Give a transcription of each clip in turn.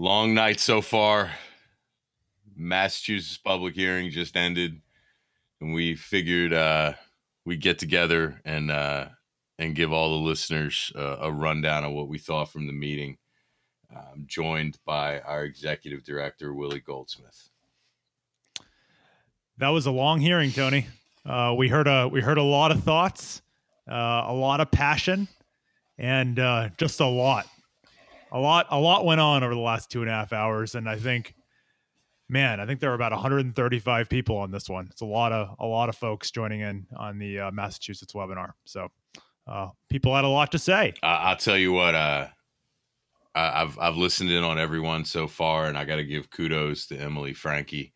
Long night so far. Massachusetts public hearing just ended, and we figured uh, we get together and uh, and give all the listeners uh, a rundown of what we thought from the meeting. I'm joined by our executive director Willy Goldsmith. That was a long hearing, Tony. Uh, we heard a we heard a lot of thoughts, uh, a lot of passion, and uh, just a lot, a lot, a lot went on over the last two and a half hours. And I think, man, I think there were about 135 people on this one. It's a lot of a lot of folks joining in on the uh, Massachusetts webinar. So uh, people had a lot to say. I- will tell you what. Uh, I've I've listened in on everyone so far, and I got to give kudos to Emilie Franke,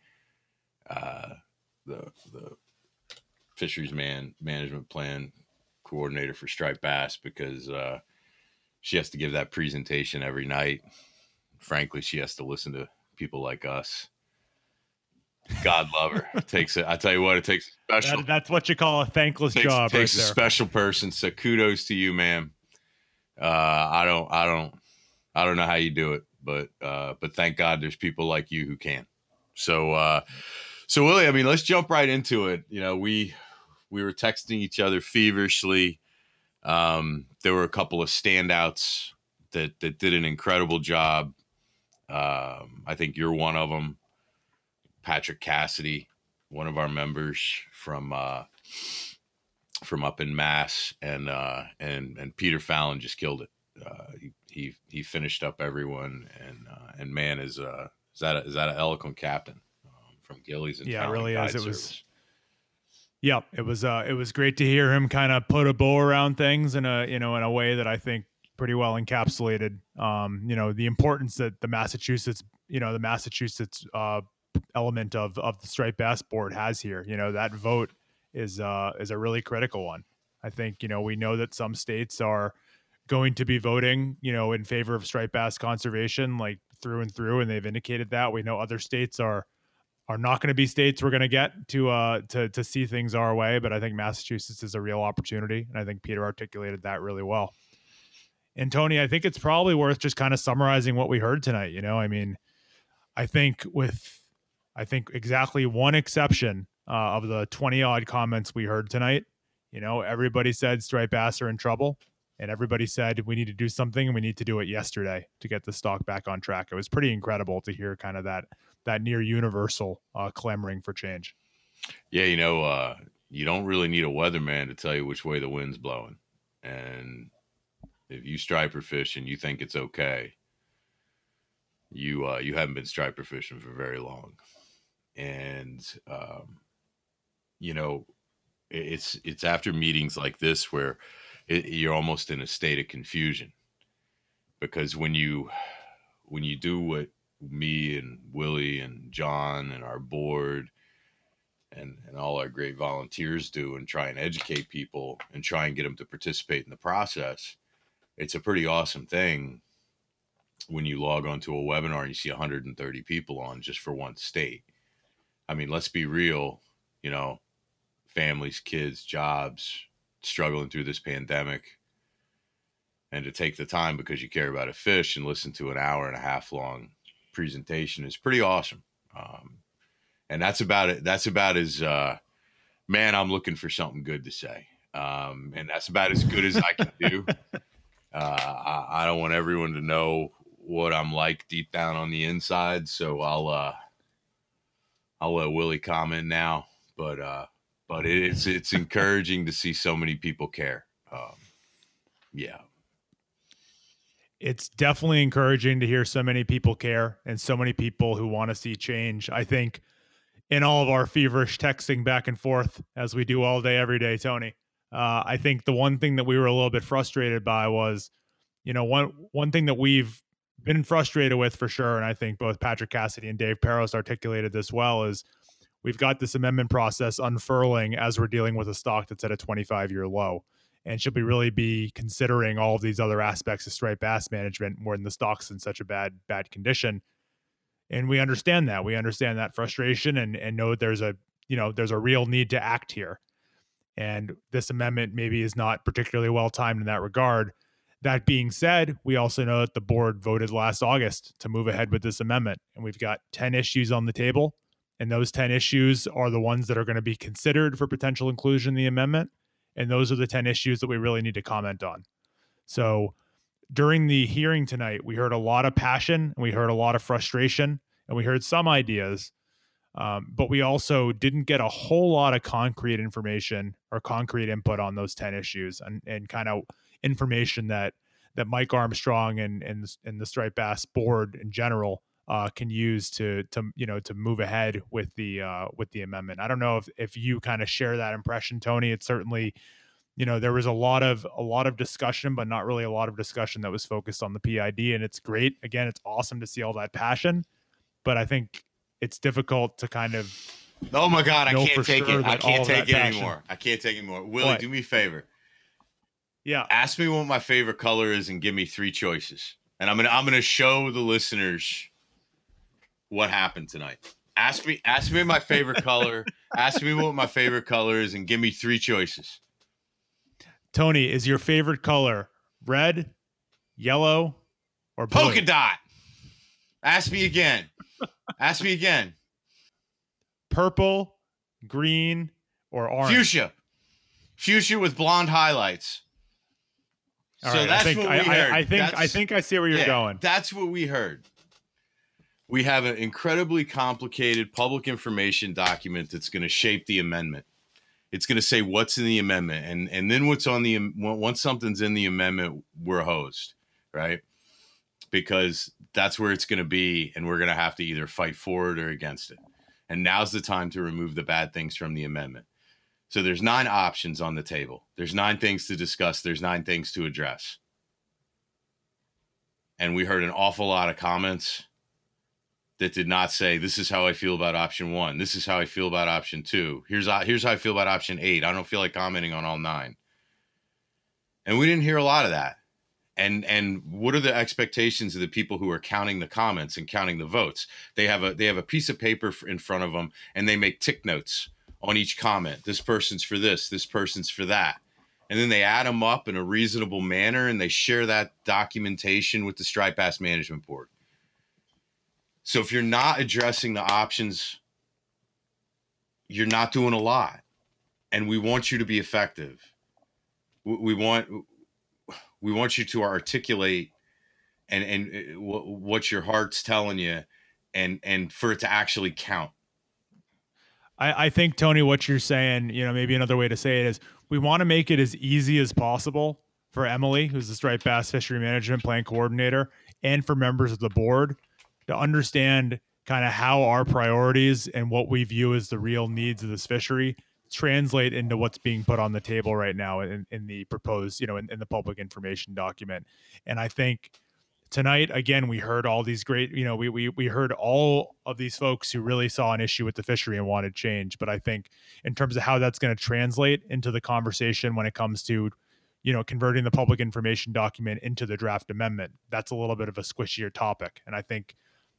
uh, the the fisheries man management plan coordinator for striped bass because uh, she has to give that presentation every night. Frankly, she has to listen to people like us. God love her. It takes it. I tell you what, it takes special. That, that's what you call a thankless takes, job. Takes right a special person. So kudos to you, ma'am. Uh, I don't, I don't, I don't know how you do it, but, uh, but thank God there's people like you who can. So, uh, so Willy, I mean, let's jump right into it. You know, we we were texting each other feverishly. Um, there were a couple of standouts that that did an incredible job. Um, I think you're one of them. Patrick Cassidy, one of our members from uh, from up in Mass, and uh, and and Peter Fallon just killed it. Uh, he, he he finished up everyone, and uh, and man is uh is that a, is that an eloquent captain um, from Gillies and yeah, it really is. It Service. was Yep, it was uh it was great to hear him kind of put a bow around things in a you know in a way that I think pretty well encapsulated um you know the importance that the Massachusetts you know the Massachusetts uh element of of the striped bass board has here. You know that vote is uh is a really critical one. I think you know we know that some states are going to be voting you know in favor of striped bass conservation like through and through and they've indicated that. We know other states are are not going to be states we're going to get to uh to to see things our way but i think massachusetts is a real opportunity and i think peter articulated that really well. And tony i think it's probably worth just kind of summarizing what we heard tonight you know? I mean i think with i think exactly one exception uh, of the 20 odd comments we heard tonight you know everybody said striped bass are in trouble and everybody said we need to do something and we need to do it yesterday to get the stock back on track it was pretty incredible to hear kind of that that near universal uh, clamoring for change. Yeah, you know, uh, you don't really need a weatherman to tell you which way the wind's blowing. And if you striper fish and you think it's okay, you uh, you haven't been striper fishing for very long. And um, you know, it's it's after meetings like this where it, you're almost in a state of confusion because when you when you do what me and Willy and John and our board and, and all our great volunteers do and try and educate people and try and get them to participate in the process. It's a pretty awesome thing when you log onto a webinar and you see 130 people on just for one state. I mean, let's be real, you know, families, kids, jobs, struggling through this pandemic. And to take the time because you care about a fish and listen to an hour and a half long presentation is pretty awesome. Um, and that's about it. That's about as, uh, man, I'm looking for something good to say. Um, and that's about as good as I can do. Uh, I, I, don't want everyone to know what I'm like deep down on the inside. So I'll, uh, I'll let Willy comment now, but, uh, but it's, it's encouraging to see so many people care. Um, yeah, it's definitely encouraging to hear so many people care and so many people who want to see change. I think in all of our feverish texting back and forth as we do all day, every day, Tony, uh, I think the one thing that we were a little bit frustrated by was, you know, one one thing that we've been frustrated with for sure, and I think both Patrick Cassidy and Dave Peros articulated this well, is we've got this amendment process unfurling as we're dealing with a stock that's at a 25 year low. And should we really be considering all of these other aspects of striped bass management when the stock's in such a bad bad condition? And we understand that. We understand that frustration and and know there's a you know there's a real need to act here. And this amendment maybe is not particularly well timed in that regard. That being said, we also know that the board voted last August to move ahead with this amendment. And we've got 10 issues on the table. And those 10 issues are the ones that are going to be considered for potential inclusion in the amendment. And those are the 10 issues that we really need to comment on. So during the hearing tonight, we heard a lot of passion and we heard a lot of frustration and we heard some ideas. Um, but we also didn't get a whole lot of concrete information or concrete input on those 10 issues and, and kind of information that that Mike Armstrong and and and the Striped Bass board in general uh, can use to to you know to move ahead with the uh, with the amendment. I don't know if if you kind of share that impression, Tony. It's certainly you know there was a lot of a lot of discussion, but not really a lot of discussion that was focused on the PID, and it's great. Again, it's awesome to see all that passion, but I think it's difficult to kind of. Oh my God! I can't take sure it. I can't take it passion, anymore. I can't take it anymore. Willy, what? do me a favor. Yeah. Ask me what my favorite color is and give me three choices. And I'm gonna I'm gonna show the listeners what happened tonight. Ask me ask me my favorite color. Ask me what my favorite color is and give me three choices. Tony, is your favorite color red, yellow, or blue? polka dot? Ask me again. ask me again. Purple, green, or orange? Fuchsia. Fuchsia with blonde highlights. All so right, that's I think, what we I, heard. I, I think that's, I think I see where you're yeah, going. That's what we heard. We have an incredibly complicated public information document that's going to shape the amendment. It's going to say what's in the amendment, and and then what's on the once something's in the amendment, we're hosed, right? Because that's where it's going to be, and we're going to have to either fight for it or against it. And now's the time to remove the bad things from the amendment. So there's nine options on the table. There's nine things to discuss. There's nine things to address. And we heard an awful lot of comments that did not say this is how I feel about option 1. This is how I feel about option 2. Here's here's how I feel about option 8. I don't feel like commenting on all nine. And we didn't hear a lot of that. And and what are the expectations of the people who are counting the comments and counting the votes? They have a they have a piece of paper in front of them and they make tick notes on each comment. This person's for this, this person's for that. And then they add them up in a reasonable manner and they share that documentation with the Stripe Bass Management Board. So if you're not addressing the options, you're not doing a lot. And we want you to be effective. We want we want you to articulate and and uh, what your heart's telling you and and for it to actually count I, I think Tony, what you're saying, you know, maybe another way to say it is we want to make it as easy as possible for Emilie, who's the striped bass fishery management plan coordinator, and for members of the board to understand kind of how our priorities and what we view as the real needs of this fishery translate into what's being put on the table right now in, in the proposed, you know, in, in the public information document. And I think tonight again we heard all these great you know we, we we heard all of these folks who really saw an issue with the fishery and wanted change but i think in terms of how that's going to translate into the conversation when it comes to you know converting the public information document into the draft amendment that's a little bit of a squishier topic and i think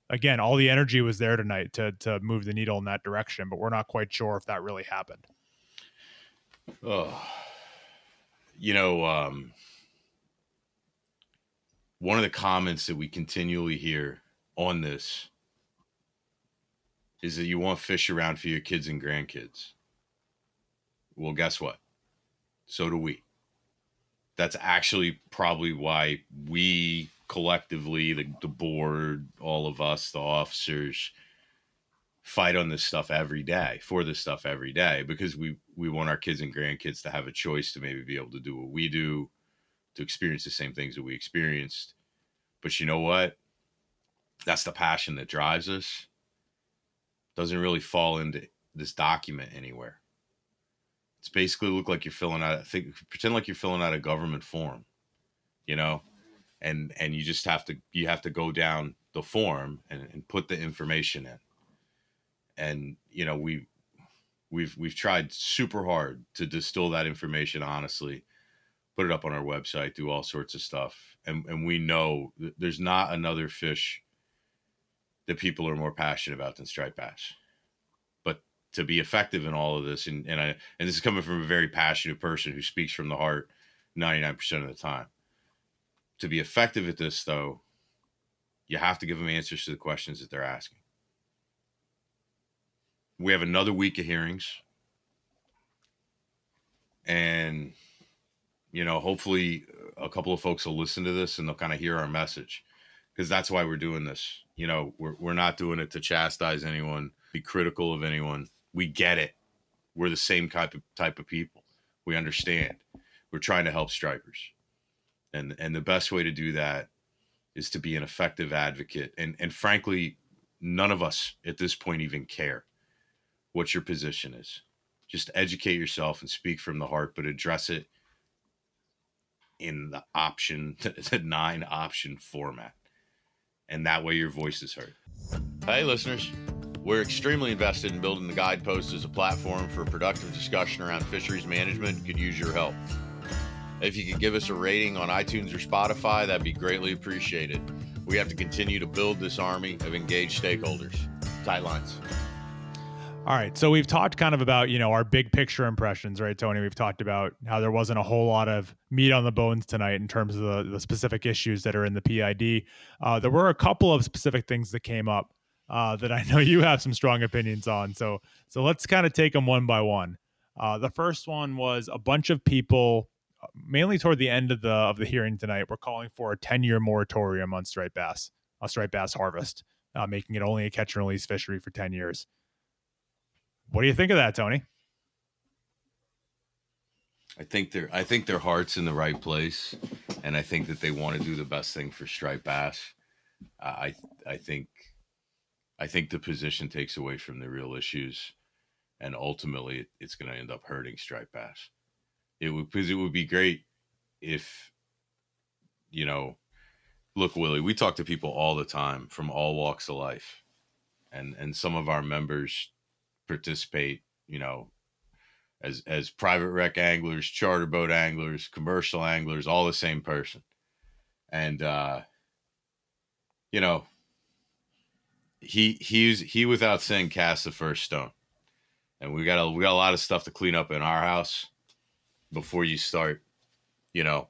again all the energy was there tonight to to move the needle in that direction but we're not quite sure if that really happened oh you know um one of the comments that we continually hear on this is that you want fish around for your kids and grandkids. Well, guess what? So do we. That's actually probably why we collectively, the, the board, all of us, the officers, fight on this stuff every day for this stuff every day because we we want our kids and grandkids to have a choice to maybe be able to do what we do to experience the same things that we experienced. But you know what? That's the passion that drives us. Doesn't really fall into this document anywhere. It's basically look like you're filling out think pretend like you're filling out a government form, you know? And and you just have to you have to go down the form and, and put the information in. And you know we we've we've tried super hard to distill that information honestly put it up on our website do all sorts of stuff. And and we know there's not another fish that people are more passionate about than striped bass. But to be effective in all of this and and I and this is coming from a very passionate person who speaks from the heart 99% of the time to be effective at this, though, you have to give them answers to the questions that they're asking. We have another week of hearings. And, you know, hopefully a couple of folks will listen to this and they'll kind of hear our message because that's why we're doing this. You know, we're, we're not doing it to chastise anyone, be critical of anyone. We get it. We're the same type of type of people. We understand. We're trying to help stripers and and the best way to do that is to be an effective advocate. And and frankly none of us at this point even care what your position is. Just educate yourself and speak from the heart but address it in the option the nine option format. And that way your voice is heard. Hey listeners. We're extremely invested in building the guidepost as a platform for productive discussion around fisheries management. Could use your help if you could give us a rating on iTunes or Spotify, that'd be greatly appreciated. We have to continue to build this army of engaged stakeholders. Tight lines. All right. So we've talked kind of about, you know, our big picture impressions, right, Tony? We've talked about how there wasn't a whole lot of meat on the bones tonight in terms of the, the specific issues that are in the PID. Uh, there were a couple of specific things that came up uh, that I know you have some strong opinions on. So, so let's kind of take them one by one. Uh, the first one was a bunch of people mainly toward the end of the of the hearing tonight, we're calling for a 10 year moratorium on striped bass, on striped bass harvest, uh, making it only a catch and release fishery for 10 years. What do you think of that, Tony? I think their I think their heart's in the right place, and I think that they want to do the best thing for striped bass. I I think I think the position takes away from the real issues, and ultimately it's going to end up hurting striped bass it would because it would be great if you know look willy we talk to people all the time from all walks of life and and some of our members participate you know as as private wreck anglers charter boat anglers commercial anglers all the same person. And uh you know he he's he without saying cast the first stone. And we got a we got a lot of stuff to clean up in our house before you start, you know,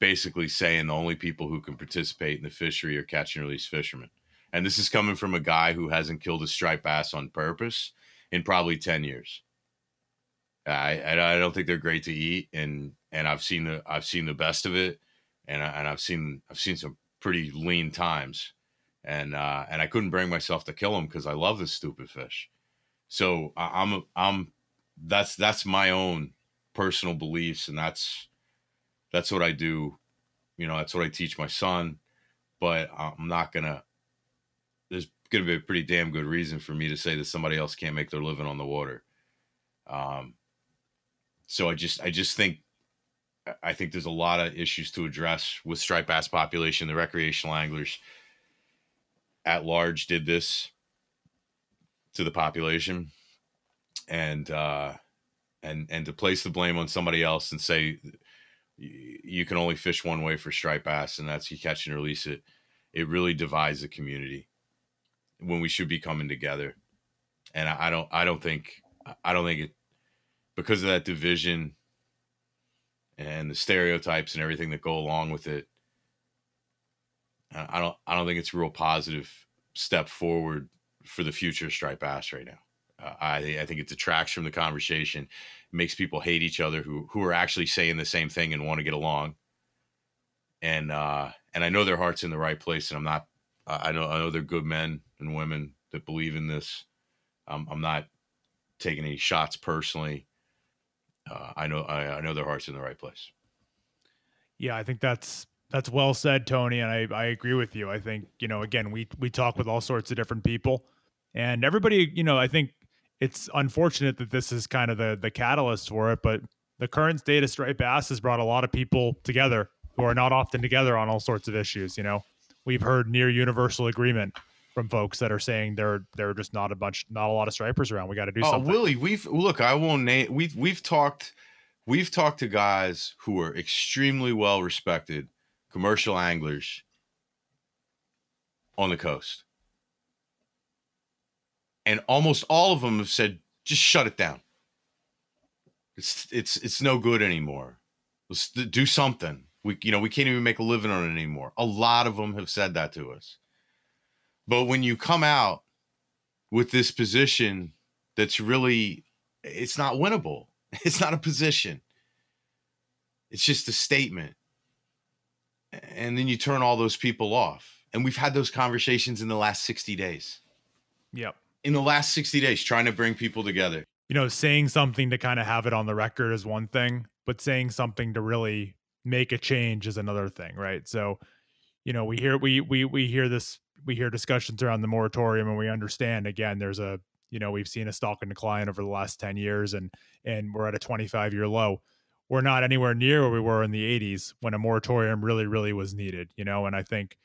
basically saying the only people who can participate in the fishery are catch and release fishermen. And this is coming from a guy who hasn't killed a striped bass on purpose in probably 10 years. I, I don't think they're great to eat and and I've seen the I've seen the best of it and I, and I've seen I've seen some pretty lean times and uh and I couldn't bring myself to kill them because I love this stupid fish. So I'm I'm that's that's my own personal beliefs and that's that's what I do. You know, that's what I teach my son. But I'm not gonna. There's gonna be a pretty damn good reason for me to say that somebody else can't make their living on the water. Um. So I just I just think I think there's a lot of issues to address with striped bass population. The recreational anglers at large did this to the population, and uh, and and to place the blame on somebody else and say you can only fish one way for striped bass and that's you catch and release it it really divides the community when we should be coming together. And I, I don't i don't think i don't think it because of that division and the stereotypes and everything that go along with it i don't i don't think it's a real positive step forward for the future of striped bass right now uh, I, I think it detracts from the conversation, makes people hate each other who who are actually saying the same thing and want to get along. And uh, and I know their heart's in the right place, and I'm not. I know I know they're good men and women that believe in this. Um, I'm not taking any shots personally. Uh, I know I, I know their heart's in the right place. Yeah, I think that's that's well said, Tony, and I, I agree with you. I think you know again we we talk with all sorts of different people, and everybody you know I think it's unfortunate that this is kind of the the catalyst for it, but the current state of striped bass has brought a lot of people together who are not often together on all sorts of issues. You know, we've heard near universal agreement from folks that are saying there there are just not a bunch, not a lot of stripers around. We got to do oh, something. Willy, we've look. I won't name. We've we've talked. We've talked to guys who are extremely well respected commercial anglers on the coast, and almost all of them have said, "Just shut it down. It's it's it's no good anymore. Let's do something. We you know we can't even make a living on it anymore." A lot of them have said that to us. But when you come out with this position that's really it's not winnable. It's not a position. It's just a statement. And then you turn all those people off. And we've had those conversations in the last 60 days. Yep. In the last 60 days trying to bring people together. You know, saying something to kind of have it on the record is one thing, but saying something to really make a change is another thing, right? So, you know, we hear we we we hear this we hear discussions around the moratorium and we understand again there's a you know we've seen a stock and decline over the last 10 years and and we're at a 25 year low we're not anywhere near where we were in the 80s when a moratorium really really was needed you know and i think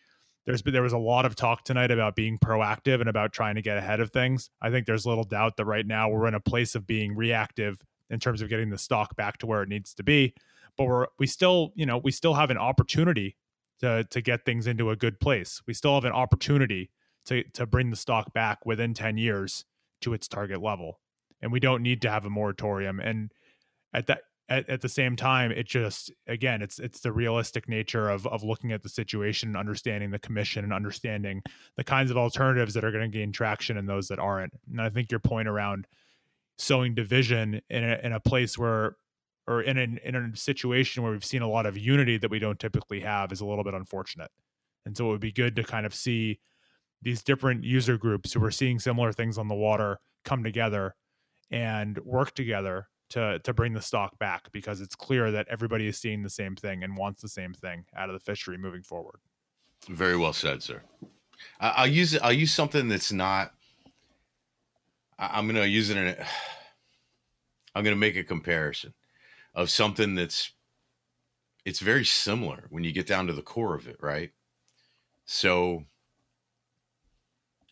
there's been there was a lot of talk tonight about being proactive and about trying to get ahead of things i think there's little doubt that right now we're in a place of being reactive in terms of getting the stock back to where it needs to be but we're we still you know we still have an opportunity to to get things into a good place. We still have an opportunity to to bring the stock back within 10 years to its target level. And we don't need to have a moratorium. And at that at, at the same time, it just again, it's it's the realistic nature of of looking at the situation and understanding the commission and understanding the kinds of alternatives that are going to gain traction and those that aren't. And I think your point around sowing division in a, in a place where or in an, in a situation where we've seen a lot of unity that we don't typically have is a little bit unfortunate. And so it would be good to kind of see these different user groups who are seeing similar things on the water come together and work together to to bring the stock back because it's clear that everybody is seeing the same thing and wants the same thing out of the fishery moving forward. Very well said, sir. I'll use. I'll use something that's not. I'm going to use it in. A, I'm going to make a comparison of something that's it's very similar when you get down to the core of it, right? So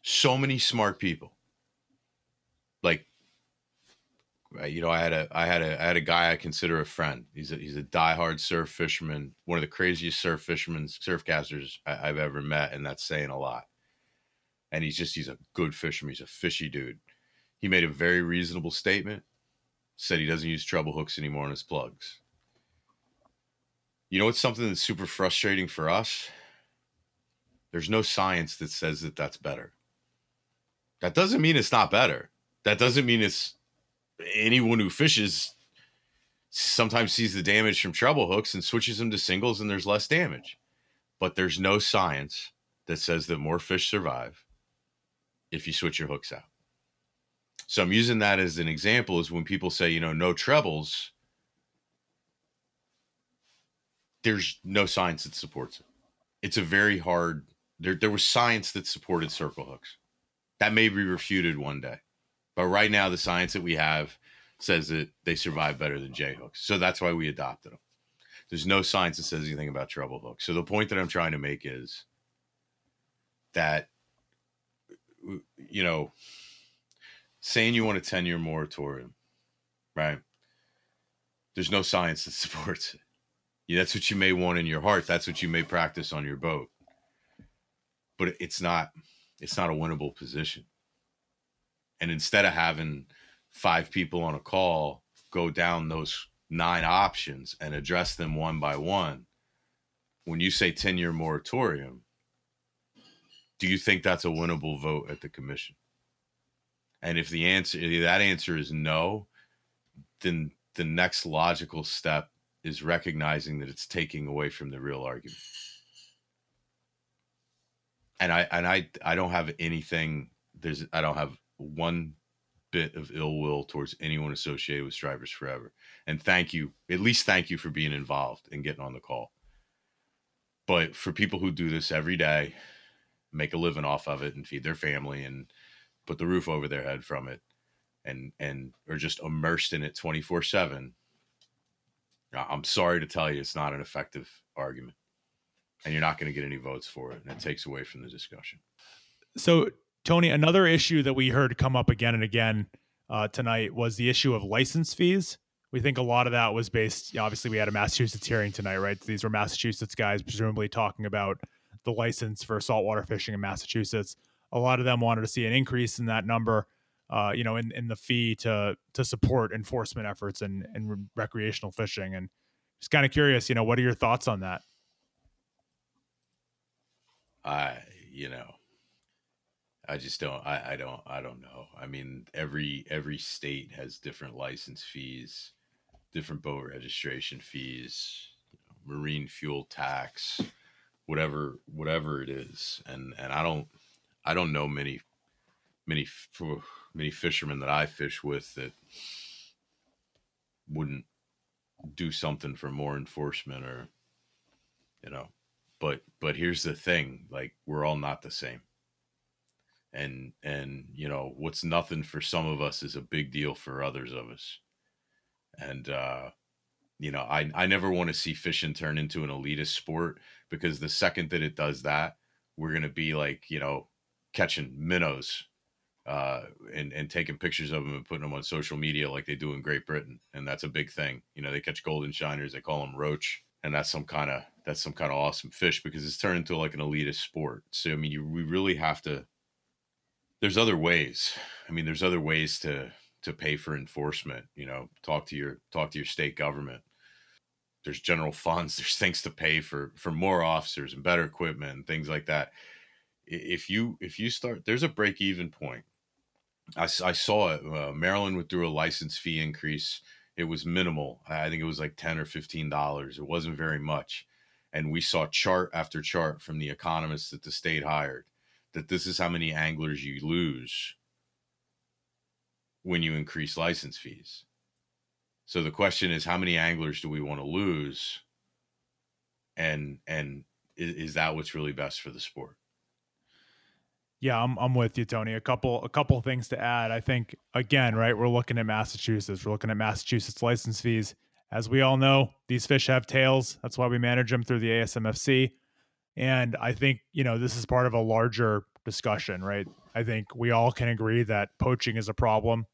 so many smart people. Like you know, I had a I had a I had a guy I consider a friend. He's a he's a diehard surf fisherman, one of the craziest surf fishermen, surf casters I, I've ever met, and that's saying a lot. And he's just he's a good fisherman. He's a fishy dude. He made a very reasonable statement said he doesn't use treble hooks anymore on his plugs. You know it's something that's super frustrating for us? There's no science that says that that's better. That doesn't mean it's not better. That doesn't mean it's anyone who fishes sometimes sees the damage from treble hooks and switches them to singles and there's less damage. But there's no science that says that more fish survive if you switch your hooks out. So I'm using that as an example is when people say, you know, no trebles, there's no science that supports it. It's a very hard there there was science that supported circle hooks. That may be refuted one day. But right now the science that we have says that they survive better than J hooks. So that's why we adopted them. There's no science that says anything about treble hooks. So the point that I'm trying to make is that you know saying you want a 10 year moratorium, right? There's no science that supports it. Yeah, that's what you may want in your heart. That's what you may practice on your boat. But it's not it's not a winnable position. And instead of having five people on a call go down those nine options and address them one by one, when you say 10 year moratorium, do you think that's a winnable vote at the commission? And if the answer if that answer is no, then the next logical step is recognizing that it's taking away from the real argument. And I and I I don't have anything there's I don't have one bit of ill will towards anyone associated with Stripers Forever. And thank you, at least thank you for being involved and getting on the call. But for people who do this every day, make a living off of it and feed their family and put the roof over their head from it and and are just immersed in it 24 7 i'm sorry to tell you it's not an effective argument, and you're not going to get any votes for it, and it takes away from the discussion. So, Tony, another issue that we heard come up again and again uh, tonight was the issue of license fees. We think a lot of that was based. Obviously, we had a Massachusetts hearing tonight, right? These were Massachusetts guys, presumably talking about the license for saltwater fishing in Massachusetts. A lot of them wanted to see an increase in that number, uh, you know, in, in the fee to to support enforcement efforts and and recreational fishing. And just kind of curious, you know, what are your thoughts on that? I, you know, I just don't. I, I don't. I don't know. I mean, every every state has different license fees, different boat registration fees, marine fuel tax, whatever whatever it is. And and I don't I don't know many many many fishermen that I fish with that wouldn't do something for more enforcement or you know but but here's the thing like we're all not the same and and you know what's nothing for some of us is a big deal for others of us. And uh you know i i never want to see fishing turn into an elitist sport because the second that it does that we're going to be like you know catching minnows uh and and taking pictures of them and putting them on social media like they do in great britain and that's a big thing. You know they catch golden shiners they call them roach and that's some kind of that's some kind of awesome fish because it's turned into like an elitist sport. So i mean you, we really have to there's other ways. I mean, there's other ways to to pay for enforcement. You know, talk to your talk to your state government. There's general funds. There's things to pay for for more officers and better equipment and things like that. If you if you start, there's a break even point. I, I saw it. Uh, Maryland withdrew a license fee increase. It was minimal. I think it was like ten or fifteen dollars. It wasn't very much, and we saw chart after chart from the economists that the state hired that this is how many anglers you lose when you increase license fees. So the question is how many anglers do we want to lose and and is, is that what's really best for the sport? Yeah, I'm I'm with you, Tony. A couple a couple things to add. I think again, right, we're looking at Massachusetts. We're looking at Massachusetts license fees. As we all know, these fish have tails. That's why we manage them through the ASMFC. And I think, you know, this is part of a larger discussion, right? I think we all can agree that poaching is a problem.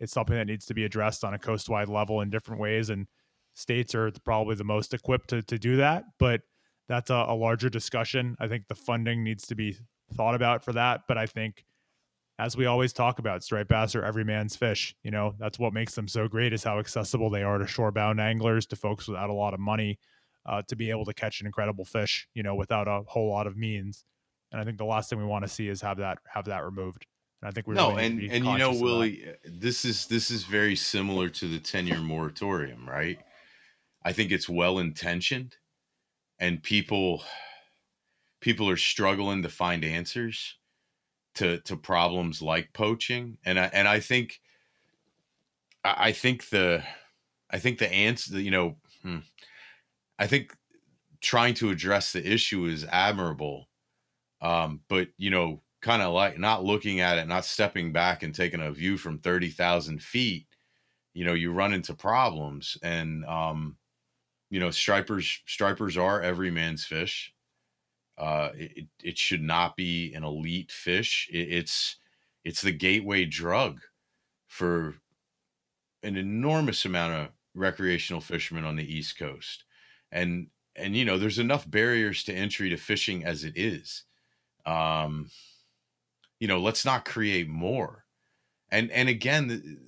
It's something that needs to be addressed on a coastwide level in different ways. And states are probably the most equipped to, to do that. But that's a, a larger discussion. I think the funding needs to be thought about for that. But I think, as we always talk about, striped bass are every man's fish. You know, that's what makes them so great is how accessible they are to shorebound anglers, to folks without a lot of money uh, to be able to catch an incredible fish, you know, without a whole lot of means. And I think the last thing we want to see is have that have that removed. And I think we're no, really and and you know, Willy, this is this is very similar to the ten year moratorium, right? I think it's well intentioned, and people people are struggling to find answers to to problems like poaching, and I and I think I think the I think the answer, you know, hmm, I think trying to address the issue is admirable. Um, but you know, kind of like not looking at it, not stepping back and taking a view from 30,000 feet, you know, you run into problems and, um, you know, stripers, stripers are every man's fish. Uh, it, it should not be an elite fish. It, it's, it's the gateway drug for an enormous amount of recreational fishermen on the East Coast and and you know there's enough barriers to entry to fishing as it is. Um you know let's not create more. And and again the,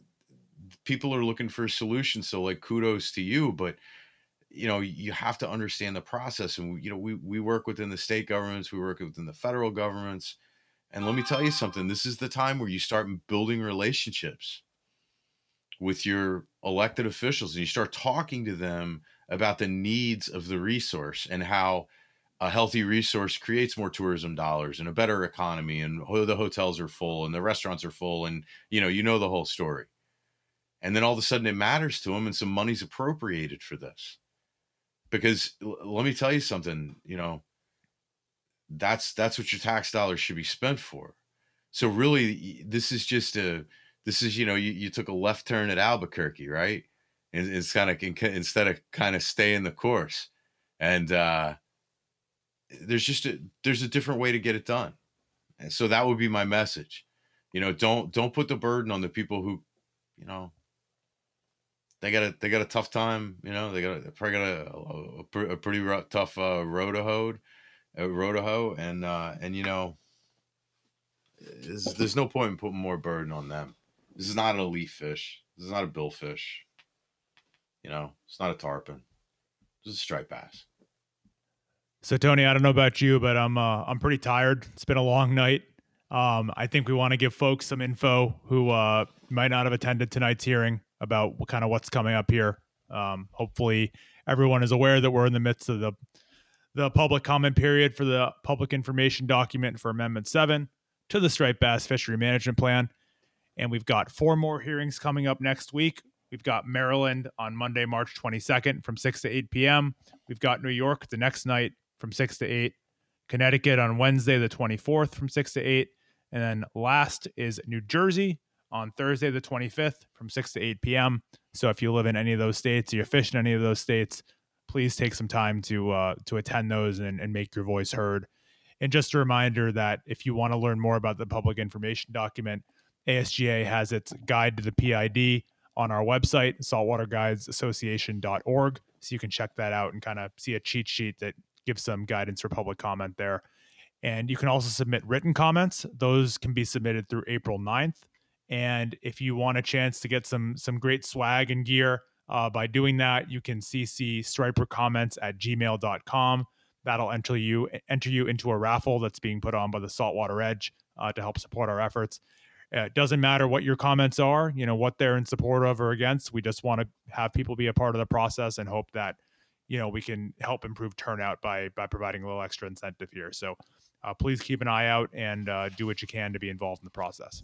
people are looking for solutions so like kudos to you but you know you have to understand the process and you know we we work within the state governments we work within the federal governments and let me tell you something this is the time where you start building relationships with your elected officials and you start talking to them about the needs of the resource and how a healthy resource creates more tourism dollars and a better economy and the hotels are full and the restaurants are full and you know you know the whole story. And then all of a sudden it matters to them and some money's appropriated for this. Because l- let me tell you something you know that's that's what your tax dollars should be spent for. So really this is just a this is you know you, you took a left turn at albuquerque right it's kind of instead of kind of staying the course and uh, there's just a there's a different way to get it done, and so that would be my message. You know, don't don't put the burden on the people who, you know, they got a they got a tough time. You know, they got a, probably got a, a, pretty tough uh, road to hoe, uh, road to hoe, and uh, and you know, there's, there's no point in putting more burden on them. This is not an elite fish. This is not a billfish. You know, it's not a tarpon. It's a striped bass. So Tony, I don't know about you, but I'm uh, I'm pretty tired. It's been a long night. Um, I think we want to give folks some info who uh, might not have attended tonight's hearing about what kind of what's coming up here. Um, hopefully, everyone is aware that we're in the midst of the the public comment period for the public information document for Amendment Seven to the Striped Bass Fishery Management Plan, and we've got four more hearings coming up next week. We've got Maryland on Monday, March 22nd from 6 to 8 p.m. We've got New York the next night from 6 to 8. Connecticut on Wednesday, the 24th from 6 to 8. And then last is New Jersey on Thursday, the 25th from 6 to 8 p.m. So if you live in any of those states or you fish in any of those states, please take some time to uh, to attend those and, and make your voice heard. And just a reminder that if you want to learn more about the public information document, ASGA has its guide to the PID on our website, saltwaterguidesassociation.org. So you can check that out and kind of see a cheat sheet that gives some guidance for public comment there. And you can also submit written comments. Those can be submitted through April 9th. And if you want a chance to get some some great swag and gear uh, by doing that, you can CC striper comments at gmail.com. That'll enter you enter you into a raffle that's being put on by the Saltwater Edge uh, to help support our efforts. Uh, it doesn't matter what your comments are, you know, what they're in support of or against. We just want to have people be a part of the process and hope that, you know, we can help improve turnout by by providing a little extra incentive here. So uh, please keep an eye out and uh, do what you can to be involved in the process.